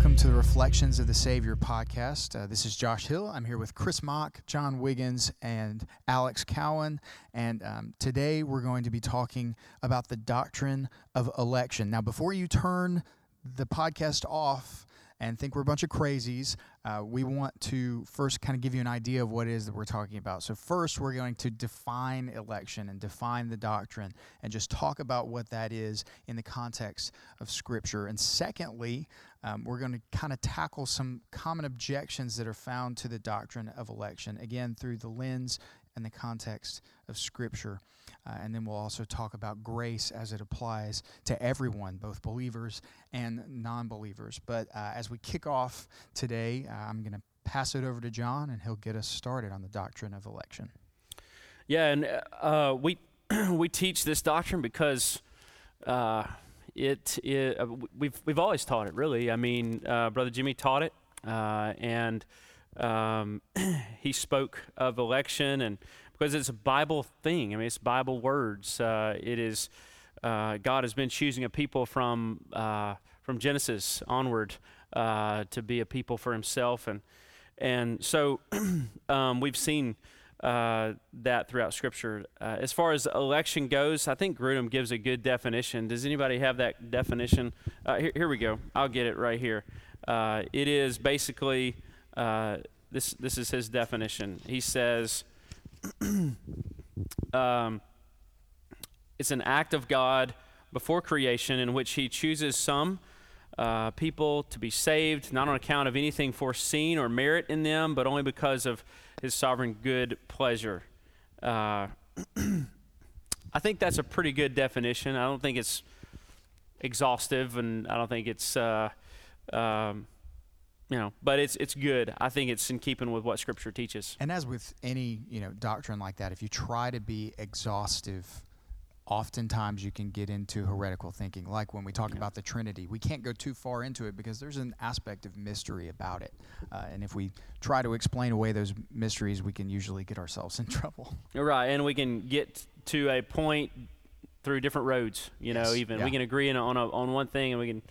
welcome to the Reflections of the Savior podcast. Uh, this is Josh Hill. I'm here with Chris Mock, John Wiggins, and Alex Cowan. And um, today we're going to be talking about the doctrine of election. Now, before you turn the podcast off, and think we're a bunch of crazies, uh, we want to first kind of give you an idea of what it is that we're talking about. So, first, we're going to define election and define the doctrine and just talk about what that is in the context of Scripture. And secondly, um, we're going to kind of tackle some common objections that are found to the doctrine of election, again, through the lens and the context of Scripture. Uh, and then we'll also talk about grace as it applies to everyone, both believers and non believers. But uh, as we kick off today, uh, I'm going to pass it over to John, and he'll get us started on the doctrine of election. Yeah, and uh, we we teach this doctrine because uh, it, it uh, we've we've always taught it. Really, I mean, Brother Jimmy taught it, and um, he spoke of election and because it's a Bible thing. I mean, it's Bible words. Uh, it is uh, God has been choosing a people from uh, from Genesis onward uh, to be a people for Himself, and and so um, we've seen uh, that throughout Scripture. Uh, as far as election goes, I think Grudem gives a good definition. Does anybody have that definition? Here, here, we go. I'll get it right here. it is basically this. This is his definition. He says. um, it's an act of God before creation in which He chooses some uh, people to be saved, not on account of anything foreseen or merit in them, but only because of His sovereign good pleasure. Uh, I think that's a pretty good definition. I don't think it's exhaustive, and I don't think it's. Uh, um, you know, but it's it's good. I think it's in keeping with what Scripture teaches. And as with any you know doctrine like that, if you try to be exhaustive, oftentimes you can get into heretical thinking. Like when we talk yeah. about the Trinity, we can't go too far into it because there's an aspect of mystery about it, uh, and if we try to explain away those mysteries, we can usually get ourselves in trouble. You're right, and we can get to a point through different roads. You yes. know, even yeah. we can agree on a, on one thing, and we can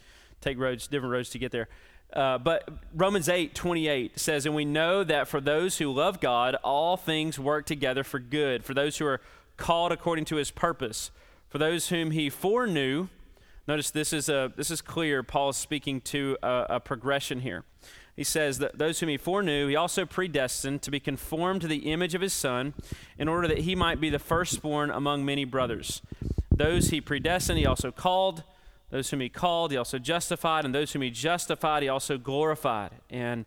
take roads, different roads to get there. Uh, but Romans 8 28 says, And we know that for those who love God, all things work together for good, for those who are called according to his purpose. For those whom he foreknew, notice this is, a, this is clear. Paul is speaking to a, a progression here. He says that those whom he foreknew, he also predestined to be conformed to the image of his Son, in order that he might be the firstborn among many brothers. Those he predestined, he also called. Those whom he called, he also justified, and those whom he justified, he also glorified. And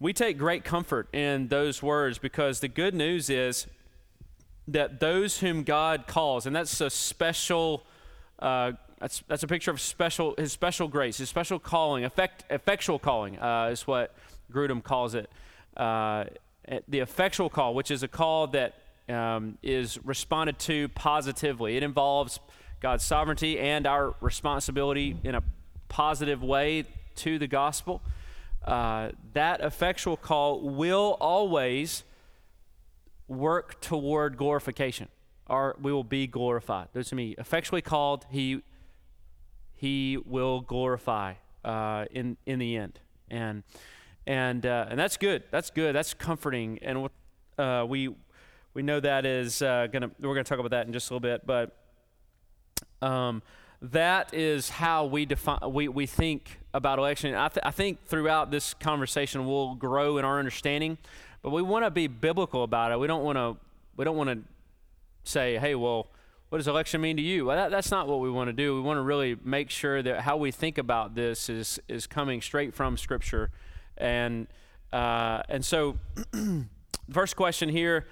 we take great comfort in those words because the good news is that those whom God calls, and that's a special, uh, that's, that's a picture of special, his special grace, his special calling, effect, effectual calling uh, is what Grudem calls it. Uh, the effectual call, which is a call that um, is responded to positively. It involves God's sovereignty and our responsibility in a positive way to the gospel, uh, that effectual call will always work toward glorification. Or we will be glorified. Those to me effectually called, he he will glorify uh, in in the end, and and uh, and that's good. That's good. That's comforting, and uh, we we know that is uh, gonna. We're gonna talk about that in just a little bit, but um, that is how we define we, we think about election. I, th- I think throughout this conversation we'll grow in our understanding, but we want to be biblical about it. We don't want to we don't want to say, hey, well, what does election mean to you? Well, that, that's not what we want to do. We want to really make sure that how we think about this is is coming straight from Scripture, and uh, and so, first question here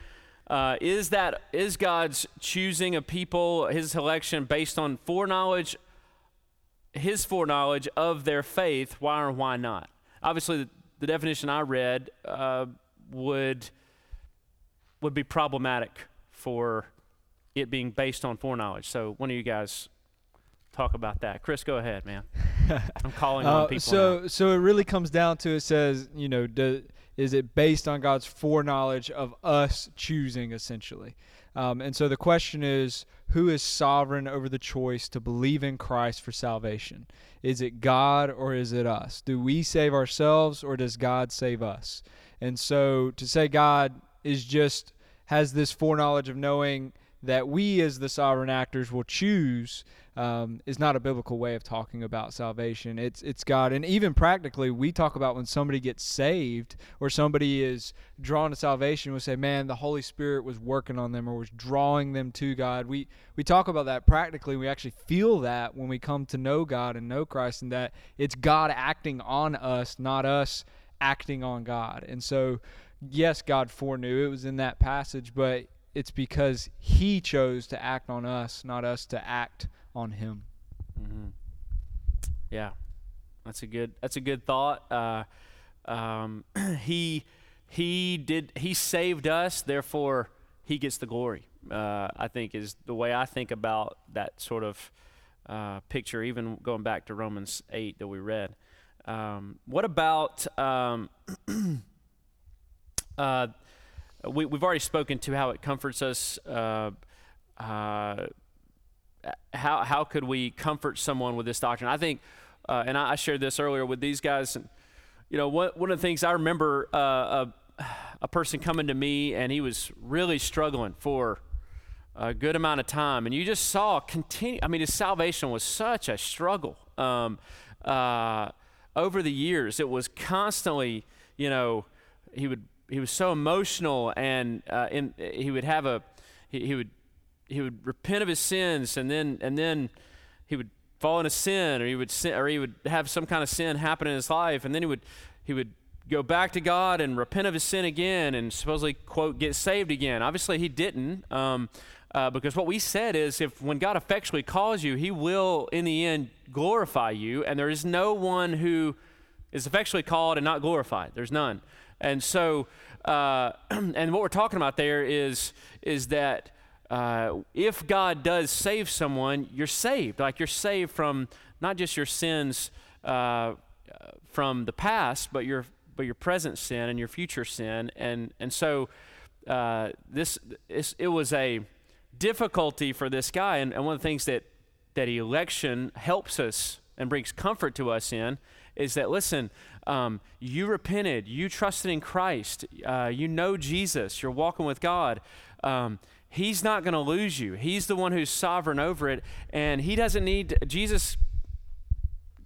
uh, is that is God's choosing of people, His election based on foreknowledge, His foreknowledge of their faith? Why or why not? Obviously, the, the definition I read uh, would would be problematic for it being based on foreknowledge. So, one of you guys talk about that. Chris, go ahead, man. I'm calling on uh, people. So, now. so it really comes down to it says, you know, do, is it based on God's foreknowledge of us choosing, essentially? Um, and so the question is who is sovereign over the choice to believe in Christ for salvation? Is it God or is it us? Do we save ourselves or does God save us? And so to say God is just has this foreknowledge of knowing that we as the sovereign actors will choose um, is not a biblical way of talking about salvation. It's it's God, and even practically, we talk about when somebody gets saved or somebody is drawn to salvation. We say, "Man, the Holy Spirit was working on them or was drawing them to God." We we talk about that practically. We actually feel that when we come to know God and know Christ, and that it's God acting on us, not us acting on God. And so, yes, God foreknew it was in that passage, but it's because He chose to act on us, not us to act on him. Mm-hmm. Yeah, that's a good that's a good thought. Uh, um, he he did he saved us, therefore he gets the glory. Uh, I think is the way I think about that sort of uh, picture. Even going back to Romans eight that we read. Um, what about um, uh, we, have already spoken to how it comforts us. Uh, uh, how how could we comfort someone with this doctrine? I think, uh, and I, I, shared this earlier with these guys. You know, one one of the things I remember uh, a a person coming to me and he was really struggling for a good amount of time, and you just saw continue. I mean, his salvation was such a struggle. Um, uh, over the years, it was constantly, you know, he would he was so emotional, and uh, in, he would have a he, he would he would repent of his sins and then and then he would fall into sin or he would sin, or he would have some kind of sin happen in his life and then he would he would go back to God and repent of his sin again and supposedly quote get saved again. Obviously he didn't um, uh, because what we said is if when God effectually calls you, He will in the end glorify you, and there is no one who is effectually called and not glorified. There's none. And so, uh, and what we're talking about there is is that uh, if God does save someone, you're saved. Like you're saved from not just your sins uh, from the past, but your but your present sin and your future sin. And and so uh, this, it was a difficulty for this guy. And, and one of the things that that election helps us and brings comfort to us in is that listen, um, you repented, you trusted in Christ, uh, you know Jesus, you're walking with God. Um, He's not going to lose you. He's the one who's sovereign over it. And He doesn't need, Jesus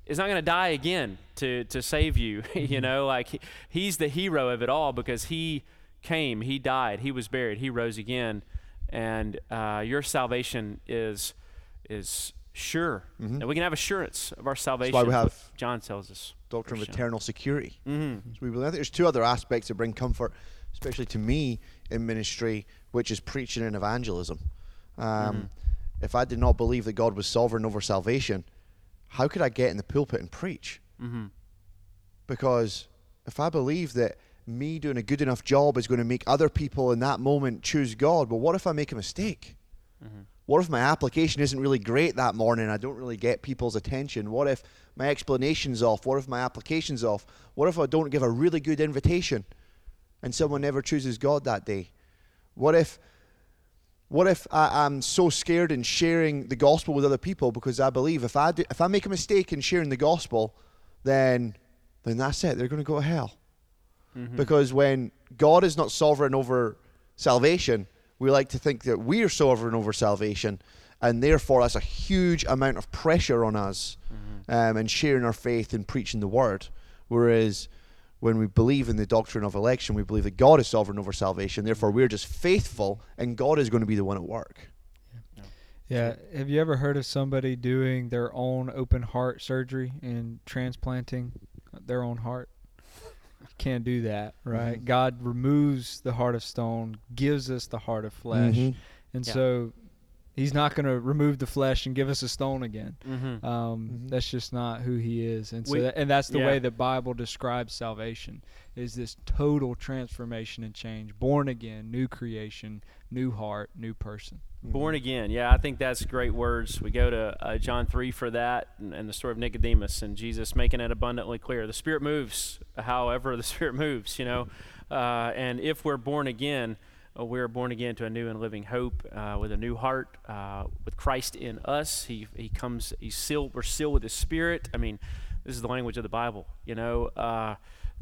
is not going to die again to, to save you. you mm-hmm. know, like he, He's the hero of it all because He came, He died, He was buried, He rose again. And uh, your salvation is, is sure. Mm-hmm. And we can have assurance of our salvation. That's why we have John tells us. Doctrine of eternal security. Mm-hmm. So we believe. I think there's two other aspects that bring comfort, especially to me in ministry, which is preaching and evangelism. Um, mm-hmm. If I did not believe that God was sovereign over salvation, how could I get in the pulpit and preach? Mm-hmm. Because if I believe that me doing a good enough job is going to make other people in that moment choose God, well, what if I make a mistake? What if my application isn't really great that morning? I don't really get people's attention. What if my explanation's off? What if my application's off? What if I don't give a really good invitation and someone never chooses God that day? What if what if I, am so scared in sharing the gospel with other people because I believe if I do, if I make a mistake in sharing the gospel, then then that's it. They're going to go to hell. Mm-hmm. Because when God is not sovereign over salvation, we like to think that we are sovereign over salvation, and therefore that's a huge amount of pressure on us mm-hmm. um, and sharing our faith and preaching the word. Whereas when we believe in the doctrine of election, we believe that God is sovereign over salvation. Therefore, we're just faithful, and God is going to be the one at work. Yeah. Have you ever heard of somebody doing their own open heart surgery and transplanting their own heart? Can't do that, right? Mm-hmm. God removes the heart of stone, gives us the heart of flesh. Mm-hmm. And yeah. so He's not going to remove the flesh and give us a stone again. Mm-hmm. Um, mm-hmm. That's just not who he is, and so we, that, and that's the yeah. way the Bible describes salvation: is this total transformation and change, born again, new creation, new heart, new person. Mm-hmm. Born again, yeah, I think that's great words. We go to uh, John three for that, and, and, the story of Nicodemus and Jesus making it abundantly clear. The Spirit moves, however the Spirit moves, you know, uh, and if we're born again uh, we're born again to a new and living hope uh, with a new heart, uh, with Christ in us. He, he comes, he's sealed, we're sealed with his spirit. I mean, this is the language of the Bible, you know, uh,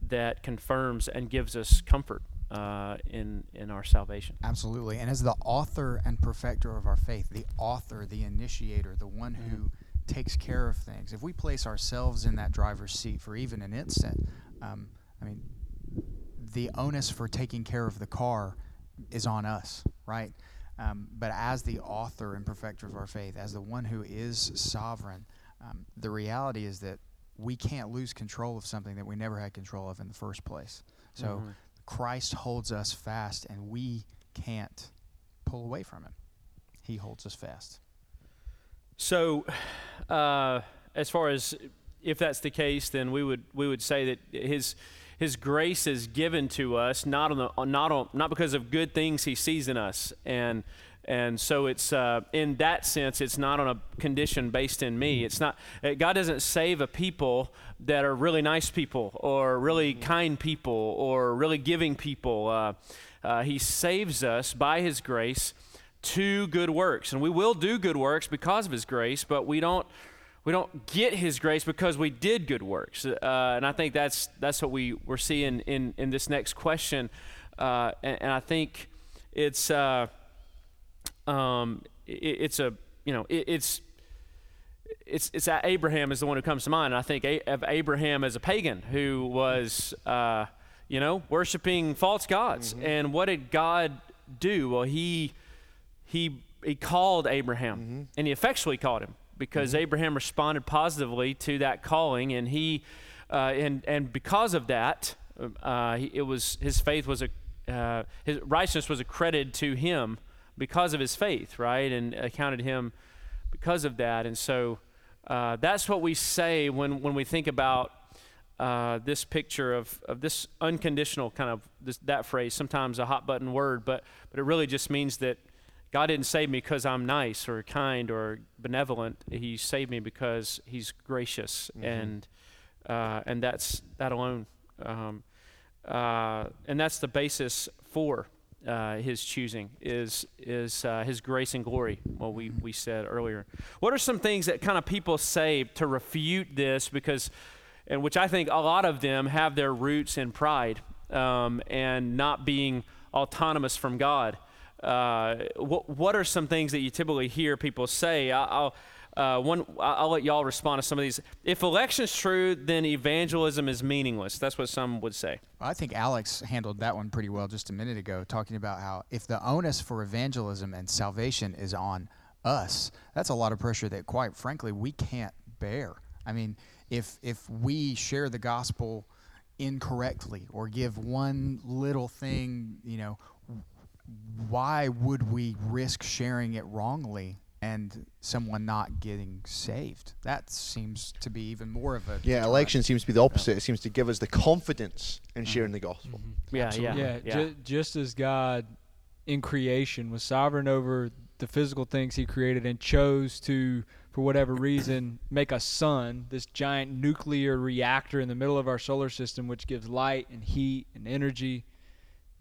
that confirms and gives us comfort uh, in, in our salvation. Absolutely. And as the author and perfecter of our faith, the author, the initiator, the one mm-hmm. who takes care of things, if we place ourselves in that driver's seat for even an instant, um, I mean, the onus for taking care of the car is on us, right? Um, but as the author and perfecter of our faith, as the one who is sovereign, um, the reality is that we can't lose control of something that we never had control of in the first place. So mm-hmm. Christ holds us fast, and we can't pull away from him. He holds us fast. So, uh, as far as if that's the case, then we would we would say that his his grace is given to us not on the not on not because of good things he sees in us. And and so it's uh, in that sense it's not on a condition based in me. It's not uh, god doesn't save a people that are really nice people or really mm-hmm. kind people or really giving people. Uh, uh, he saves us by his grace to good works. And we will do good works because of his grace but we don't we don't get his grace because we did good works. Uh, and I think that's that's what we we're seeing in in this next question. Uh, and, and, I think it's uh, um, it, it's a you know it, it's it's it's Abraham is the one who comes to mind. And I think of Abraham as a pagan who was uh, you know worshiping false gods. Mm-hmm. And what did God do? Well, he he he called Abraham, mm-hmm. and he effectually called him because mm-hmm. Abraham responded positively to that calling, and he, uh, and and because of that, uh, he, it was his faith was a, uh, his righteousness was accredited to him because of his faith, right, and accounted him because of that, and so uh, that's what we say when when we think about. Uh, this picture of, of this unconditional kind of this, that phrase, sometimes a hot button word, but, but it really just means that God didn't save me because I'm nice or kind or benevolent. He saved me because He's gracious, mm-hmm. and uh, and that's that alone. Um, uh, and that's the basis for uh, His choosing is is uh, His grace and glory. What we we said earlier. What are some things that kind of people say to refute this? Because, and which I think a lot of them have their roots in pride um, and not being autonomous from God uh, what, what are some things that you typically hear people say? I'll, uh, one, I'll let y'all respond to some of these. If election's true, then evangelism is meaningless. That's what some would say. I think Alex handled that one pretty well just a minute ago, talking about how if the onus for evangelism and salvation is on us, that's a lot of pressure that, quite frankly, we can't bear. I mean, if if we share the gospel incorrectly or give one little thing, you know, why would we risk sharing it wrongly and someone not getting saved? That seems to be even more of a yeah. Election seems to be the opposite. It seems to give us the confidence in mm-hmm. sharing the gospel. Mm-hmm. Yeah, yeah, yeah. yeah. Ju- just as God in creation was sovereign over the physical things He created and chose to, for whatever reason, make a sun, this giant nuclear reactor in the middle of our solar system, which gives light and heat and energy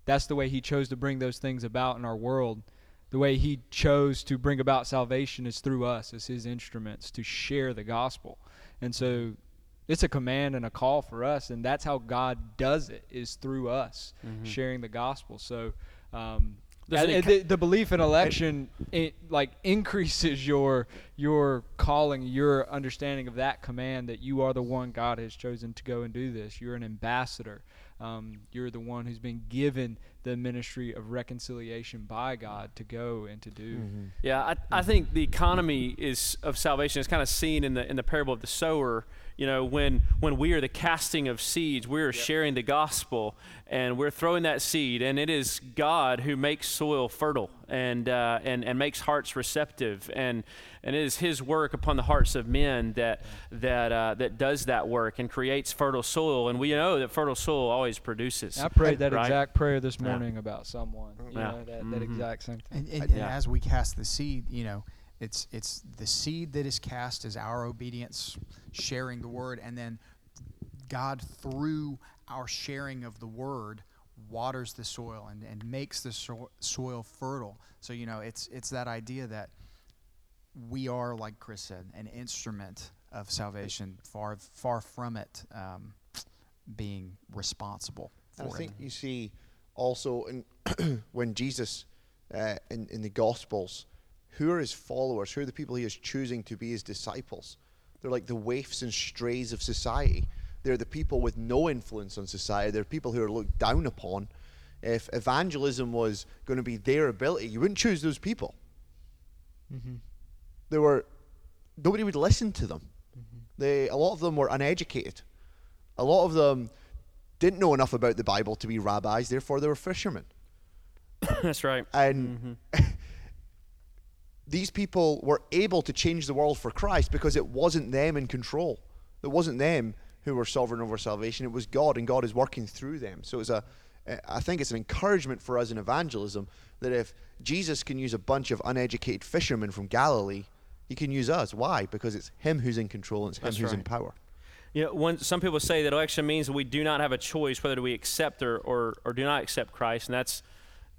that's the way he chose to bring those things about in our world. The way he chose to bring about salvation is through us as his instruments to share the gospel. And so it's a command and a call for us and that's how God does it is through us mm-hmm. sharing the gospel. So um, the, the, belief in election it, like increases your your calling your understanding of that command that you are the one god has chosen to go and do this you're an ambassador um, you're the one who's been given the ministry of reconciliation by God to go and to do. Mm-hmm. Yeah, I, I think the economy is of salvation is kind of seen in the in the parable of the sower. You know, when when we are the casting of seeds, we are yep. sharing the gospel, and we're throwing that seed, and it is God who makes soil fertile and uh, and and makes hearts receptive, and and it is His work upon the hearts of men that that uh, that does that work and creates fertile soil, and we know that fertile soil always produces. I prayed that right? exact prayer this morning yeah. about someone, you yeah. know, that, mm-hmm. that exact same thing. And, and, yeah. and as we cast the seed, you know, it's it's the seed that is cast as our obedience, sharing the word, and then God through our sharing of the word waters the soil and, and makes the so- soil fertile. So you know, it's it's that idea that we are, like Chris said, an instrument of salvation, far far from it um, being responsible. And I for think it. you see also in when Jesus uh, in in the Gospels, who are his followers? Who are the people he is choosing to be his disciples? They're like the waifs and strays of society. They're the people with no influence on society. They're people who are looked down upon. If evangelism was going to be their ability, you wouldn't choose those people. Mm-hmm. They were nobody would listen to them. They a lot of them were uneducated. A lot of them didn't know enough about the Bible to be rabbis. Therefore, they were fishermen. That's right. And these people were able to change the world for Christ because it wasn't them in control. It wasn't them who were sovereign over salvation. It was God, and God is working through them. So it's a, I think it's an encouragement for us in evangelism that if Jesus can use a bunch of uneducated fishermen from Galilee, he can use us. Why? Because it's him who's in control and it's him That's who's in power. You know, when some people say that election means that we do not have a choice whether we accept or, or, or do not accept Christ, and that's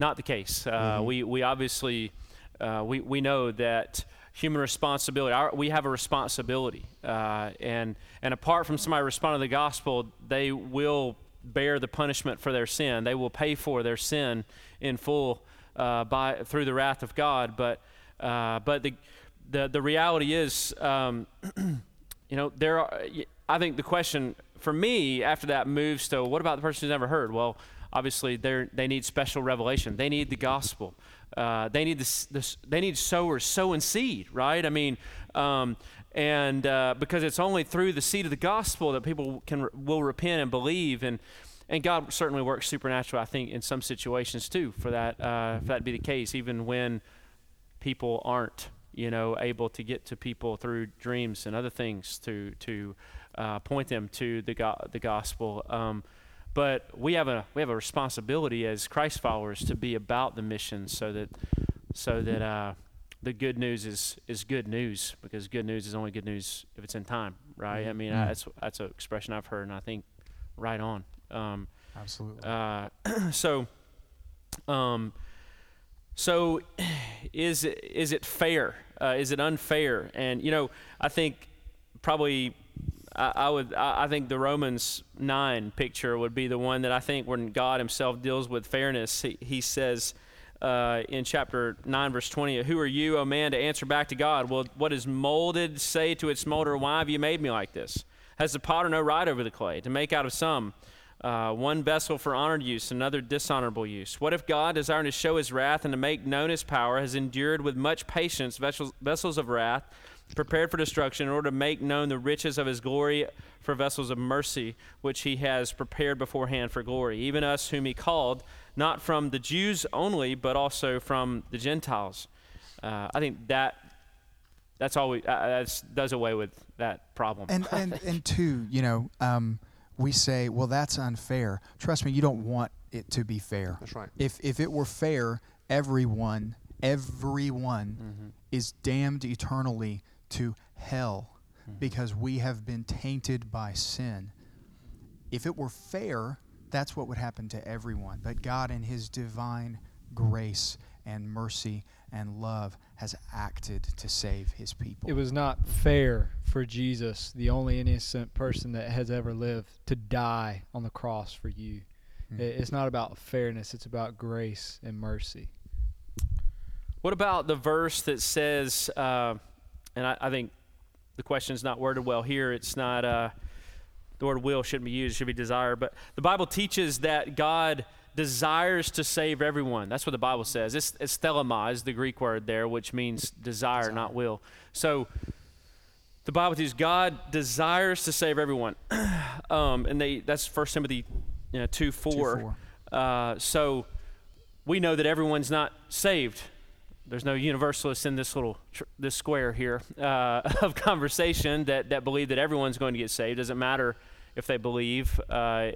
not the case. Uh, We we obviously uh, we we know that human responsibility. Our, we have a responsibility, uh, and and apart from somebody responding to the gospel, they will bear the punishment for their sin. They will pay for their sin in full uh, by through the wrath of God. But uh, but the the the reality is. Um, you know, there are. I think the question for me after that moves to what about the person who's never heard? Well, obviously they they need special revelation. They need the gospel. Uh, they need this, this. They need sowers sowing seed, right? I mean, um, and uh, because it's only through the seed of the gospel that people can will repent and believe and. And God certainly works supernatural, I think, in some situations too, for that uh, for that to be the case, even when people aren't you know able to get to people through dreams and other things to to uh, point them to the go- the gospel um, but we have a we have a responsibility as Christ followers to be about the mission so that so that uh, the good news is is good news because good news is only good news if it's in time right I mean I, that's that's an expression I've heard and I think right on um, Absolutely. uh, so, um, so is it, is it fair? Uh, is it unfair? And you know, I think probably I, would I, I think the Romans nine picture would be the one that I think when God Himself deals with fairness, He, he says. Uh, in chapter 9, verse 20, who are you, O man, to answer back to God? Well, what is molded say to its molder, why have you made me like this? Has the potter no right over the clay to make out of some uh, one vessel for honored use, another dishonorable use. What if God, desiring to show his wrath and to make known his power, has endured with much patience vessels, vessels of wrath, prepared for destruction, in order to make known the riches of his glory for vessels of mercy, which he has prepared beforehand for glory, even us whom he called, not from the Jews only, but also from the Gentiles? Uh, I think that that's all we uh, that's does away with that problem. and and and two, you know, um, we say, well, that's unfair. Trust me, you don't want it to be fair. That's right. If if it were fair, everyone, everyone, Mm-hmm. is damned eternally to hell Mm-hmm. because we have been tainted by sin. If it were fair, that's what would happen to everyone. But God, in His divine grace and mercy and love, has acted to save His people. It was not fair for Jesus, the only innocent person that has ever lived, to die on the cross for you. Mm. It- It's not about fairness, it's about grace and mercy. What about the verse that says, uh, and I, I think the question is not worded well here. It's not, uh, the word will shouldn't be used, it should be desire. But the Bible teaches that God desires to save everyone. That's what the Bible says. It's, it's thelema is the Greek word there, which means desire, not will. So the Bible teaches God desires to save everyone. um, and they that's 1 Timothy you know, 2 4. Uh, so we know that everyone's not saved. There's no universalists in this little tr- this square here uh, of conversation that that believe that everyone's going to get saved. Doesn't matter if they believe uh,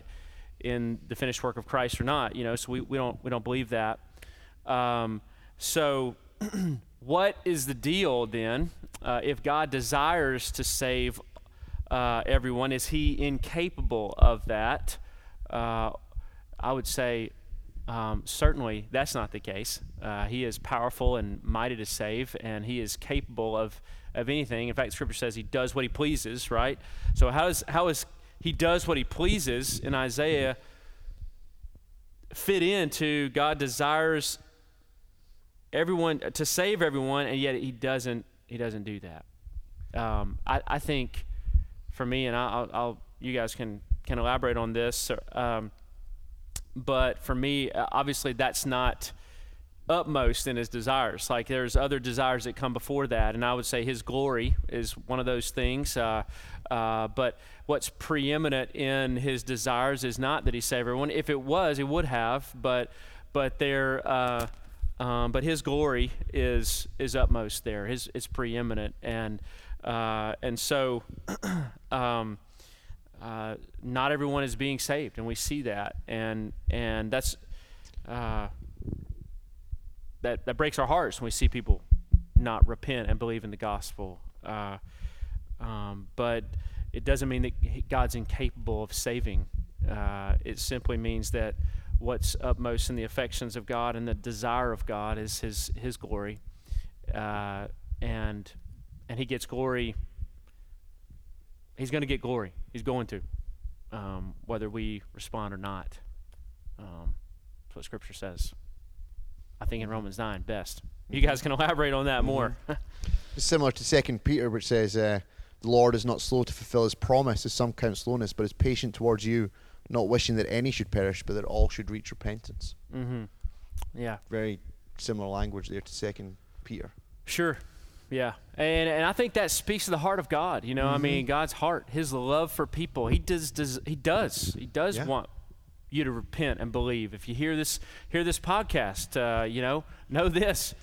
in the finished work of Christ or not. You know, so we, we don't we don't believe that. Um, so, what is the deal then? Uh, if God desires to save uh, everyone, is He incapable of that? Uh, I would say um, certainly that's not the case. Uh, he is powerful and mighty to save, and he is capable of, of anything. In fact, Scripture says he does what he pleases, right? So how is how is he does what he pleases in Isaiah fit into God desires everyone to save everyone, and yet he doesn't he doesn't do that. Um, I, I think for me, and I'll, I'll you guys can can elaborate on this. Um, but for me, uh, obviously, that's not upmost in his desires. Like there's other desires that come before that, and I would say his glory is one of those things. Uh, uh, but what's preeminent in his desires is not that he save everyone. If it was, he would have. But but there. Uh, um, but his glory is is utmost there. His is preeminent, and uh, and so um, uh, not everyone is being saved, and we see that, and and that's uh, that that breaks our hearts when we see people not repent and believe in the gospel. Uh, um, but it doesn't mean that God's incapable of saving. Uh, it simply means that what's upmost in the affections of God and the desire of God is His His glory, uh, and and He gets glory. He's going to get glory. He's going to, um, whether we respond or not. Um, that's what Scripture says. I think in Romans nine best. You guys can elaborate on that mm-hmm. more. it's similar to Second Peter, which says, uh, "The Lord is not slow to fulfill His promise, as some count slowness, but is patient towards you." not wishing that any should perish, but that all should reach repentance. Mm-hmm. Yeah. Very similar language there to Second Peter. Sure. Yeah, and and I think that speaks to the heart of God. You know, mm-hmm. I mean, God's heart, His love for people. He does, does He does He does yeah. want you to repent and believe. If you hear this hear this podcast, uh, you know, know this: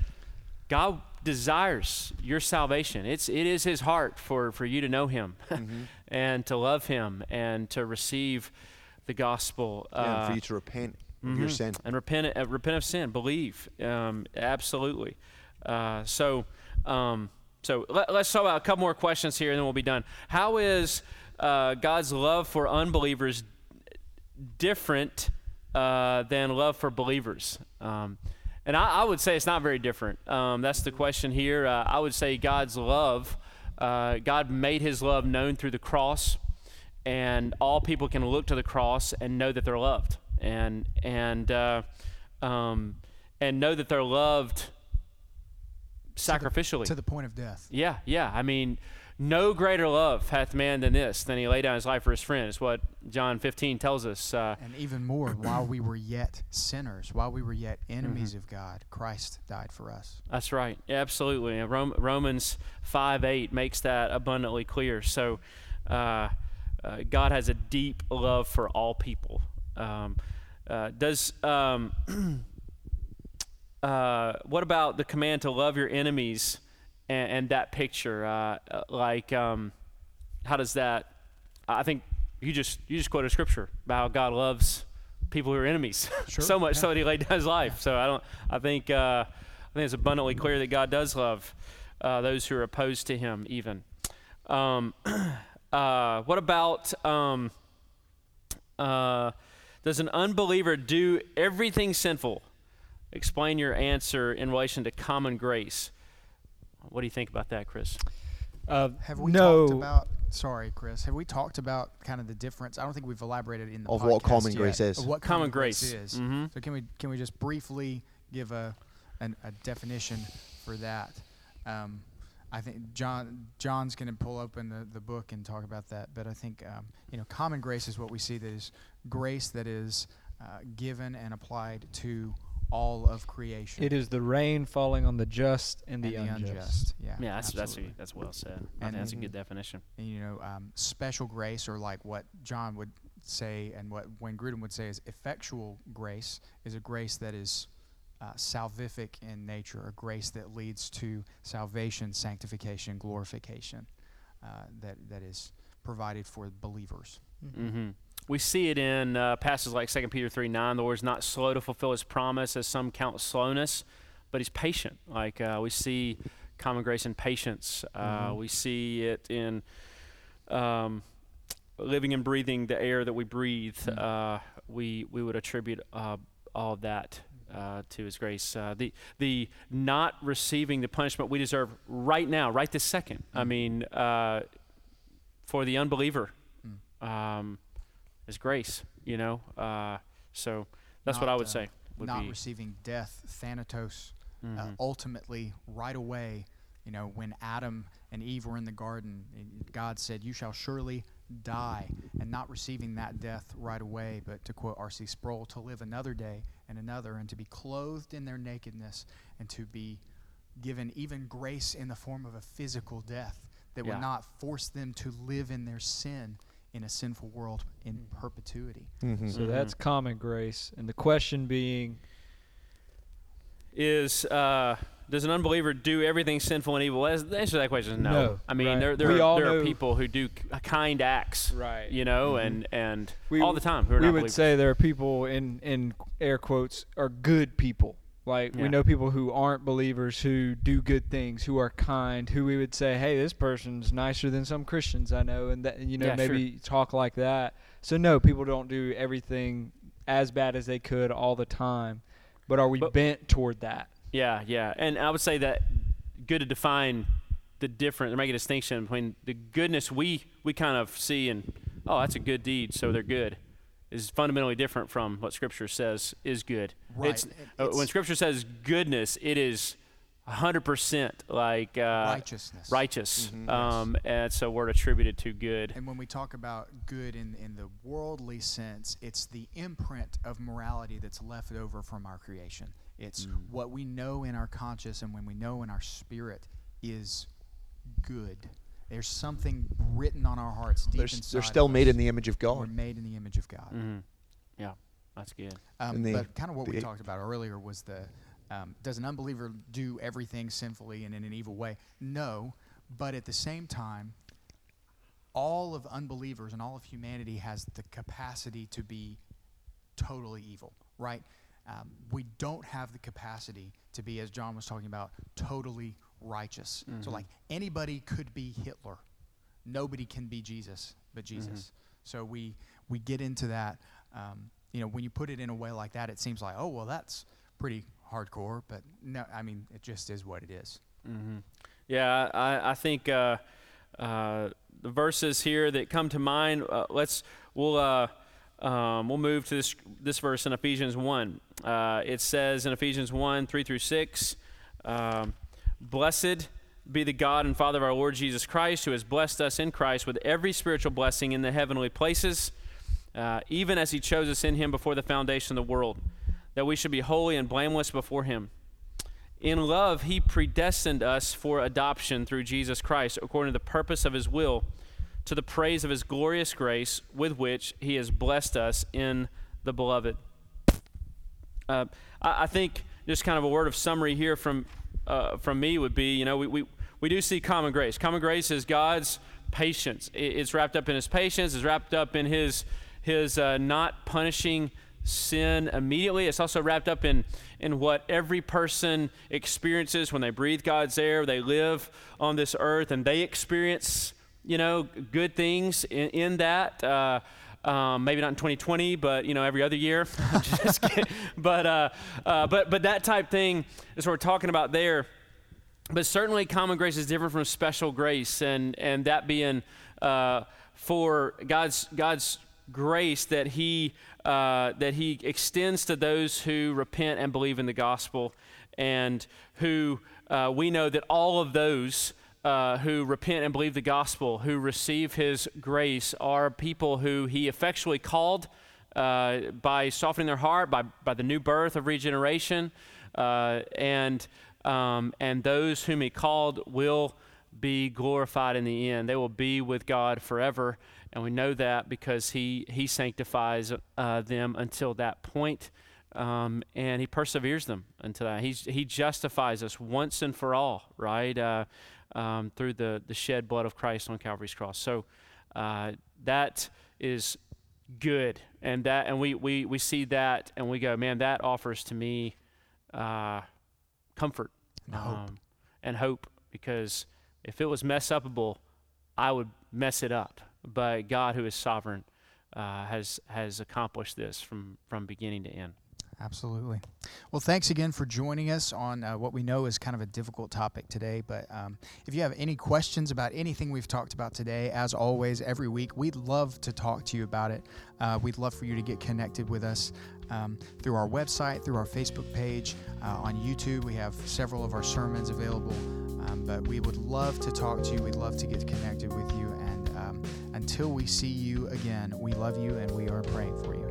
God desires your salvation. It's it is His heart for for you to know Him, mm-hmm. and to love Him, and to receive the gospel. Yeah, uh, for you to repent mm-hmm. of your mm-hmm. sin. And repent, uh, repent of sin, believe. Um, absolutely. Uh, so, um, so let, us talk about a couple more questions here, and then we'll be done. How is uh, God's love for unbelievers different uh, than love for believers? Um, and I, I, would say it's not very different. Um, that's the question here. Uh, I would say God's love, God made His love known through the cross and all people can look to the cross and know that they're loved and and uh, um, and know that they're loved sacrificially to the, to the, point of death. Yeah, yeah. I mean, no greater love hath man than this, than he lay down his life for his friend. Is what John 15 tells us. Uh, and even more, while we were yet sinners, while we were yet enemies mm-hmm. of God, Christ died for us. That's right. Yeah, absolutely. Romans 5 8 makes that abundantly clear. So. Uh, uh, God has a deep love for all people. Um, uh, does um, uh, what about the command to love your enemies and, and that picture? Uh, uh, like, um, how does that? I think you just you just quoted scripture about how God loves people who are enemies sure, so much yeah. so that He laid down His life. Yeah. So I don't. I think uh, I think it's abundantly clear that God does love those who are opposed to Him, even. Um, Uh, what about um, uh, does an unbeliever do everything sinful? Explain your answer in relation to common grace. What do you think about that, Chris? Uh, have we no. talked about? Sorry, Chris. Have we talked about kind of the difference? I don't think we've elaborated in the of what common grace is. Of what common, common grace. grace, is. Mm-hmm. So can we can we just briefly give a an, a definition for that? Um, I think John John's going to pull open the, the book and talk about that. But I think um, you know common grace is what we see that is grace that is uh, given and applied to all of creation. It is the rain falling on the just and, and the, the unjust. unjust. Yeah, yeah, that's that's, a, that's well said. I and, think that's a good definition. And, you know, um, special grace, or like what John would say, and what Wayne Grudem would say, is effectual grace is a grace that is uh, salvific in nature, a grace that leads to salvation, sanctification, glorification uh, that, that is provided for believers. Mm-hmm. Mm-hmm. We see it in uh, passages like 2 Peter 3 9. The Lord is not slow to fulfill his promise, as some count slowness, but he's patient. Like uh, we see common grace and patience. Uh, mm-hmm. We see it in. Um, living and breathing the air that we breathe, mm. we we would attribute all of that uh, to His grace. Uh, the the not receiving the punishment we deserve right now, right this second. Mm. I mean, uh, for the unbeliever, mm. um, is grace. You know, uh, so that's not, what I would uh, say. Would not be. receiving death, thanatos, uh, mm-hmm. ultimately right away. You know, when Adam and Eve were in the garden, God said, "You shall surely." die and not receiving that death right away, but to quote R.C. Sproul, to live another day and another, and to be clothed in their nakedness, and to be given even grace in the form of a physical death that yeah. would not force them to live in their sin in a sinful world in mm-hmm. perpetuity. Mm-hmm. So mm-hmm. that's common grace. And the question being is uh, does an unbeliever do everything sinful and evil? The answer to that question is no. no I mean, right. there, there, are, there are people who do kind acts, right? You know, mm-hmm. and and we, all the time. we would believers. say there are people in in air quotes are good people. Like yeah. we know people who aren't believers who do good things, who are kind, who we would say, "Hey, this person's nicer than some Christians I know," and that you know yeah, maybe sure. talk like that. So no, people don't do everything as bad as they could all the time, but are we but, bent toward that? Yeah, yeah, and I would say that good to define the different, or make a distinction between the goodness we we kind of see and oh, that's a good deed, so they're good, is fundamentally different from what Scripture says is good. Right. It's, uh, when Scripture says goodness, it is hundred percent like uh, righteousness, righteous, mm-hmm, um, and it's a word attributed to good. And when we talk about good in in the worldly sense, it's the imprint of morality that's left over from our creation. It's mm. what we know in our conscience and when we know in our spirit is good. There's something written on our hearts deep they're, inside. They're still made in the image of God. We're made in the image of God. Mm-hmm. Yeah, that's good. Um, the, but kind of what we talked about earlier was the um, does an unbeliever do everything sinfully and in an evil way? No, but at the same time, all of unbelievers and all of humanity has the capacity to be totally evil, right? um, we don't have the capacity to be, as John was talking about, totally righteous. Mm-hmm. So, like, anybody could be Hitler. Nobody can be Jesus but Jesus. Mm-hmm. So, we, we get into that. Um, you know, when you put it in a way like that, it seems like, oh, well, that's pretty hardcore. But no, I mean, it just is what it is. Mm-hmm. Yeah, I, I think uh, uh, the verses here that come to mind, uh, let's, we'll, uh, um, we'll move to this, this verse in Ephesians 1. Uh, it says in Ephesians 1 3 through 6, um, Blessed be the God and Father of our Lord Jesus Christ, who has blessed us in Christ with every spiritual blessing in the heavenly places, uh, even as he chose us in him before the foundation of the world, that we should be holy and blameless before him. In love, he predestined us for adoption through Jesus Christ, according to the purpose of his will to the praise of his glorious grace with which he has blessed us in the beloved. Uh, I, I, think just kind of a word of summary here from, uh, from me would be you know, we, we, we do see common grace. Common grace is God's patience, it's wrapped up in his patience, it's wrapped up in his, his uh, not punishing sin immediately. It's also wrapped up in, in what every person experiences when they breathe God's air, they live on this earth, and they experience you know, good things in, in that. Uh, um, maybe not in 2020, but you know, every other year. but uh, uh, but but that type thing is what we're talking about there. But certainly, common grace is different from special grace, and and that being uh, for God's God's grace that He uh, that He extends to those who repent and believe in the gospel, and who uh, we know that all of those uh, who repent and believe the gospel, who receive his grace, are people who he effectually called uh, by softening their heart, by, by the new birth of regeneration. Uh, and, um, and those whom he called will be glorified in the end. They will be with God forever. And we know that because he, he sanctifies uh, them until that point. Um, and he perseveres them until that. He's, he justifies us once and for all, right? Uh, um, through the, the shed blood of Christ on Calvary's cross. So uh, that is good. And that and we, we, we see that and we go, man, that offers to me uh, comfort and hope. Um, and hope because if it was mess upable, I would mess it up. but God, who is sovereign, uh, has has accomplished this from from beginning to end. Absolutely. Well, thanks again for joining us on uh, what we know is kind of a difficult topic today. But um, if you have any questions about anything we've talked about today, as always, every week, we'd love to talk to you about it. Uh, we'd love for you to get connected with us um, through our website, through our Facebook page, uh, on YouTube. We have several of our sermons available. Um, but we would love to talk to you. We'd love to get connected with you. And um, until we see you again, we love you and we are praying for you.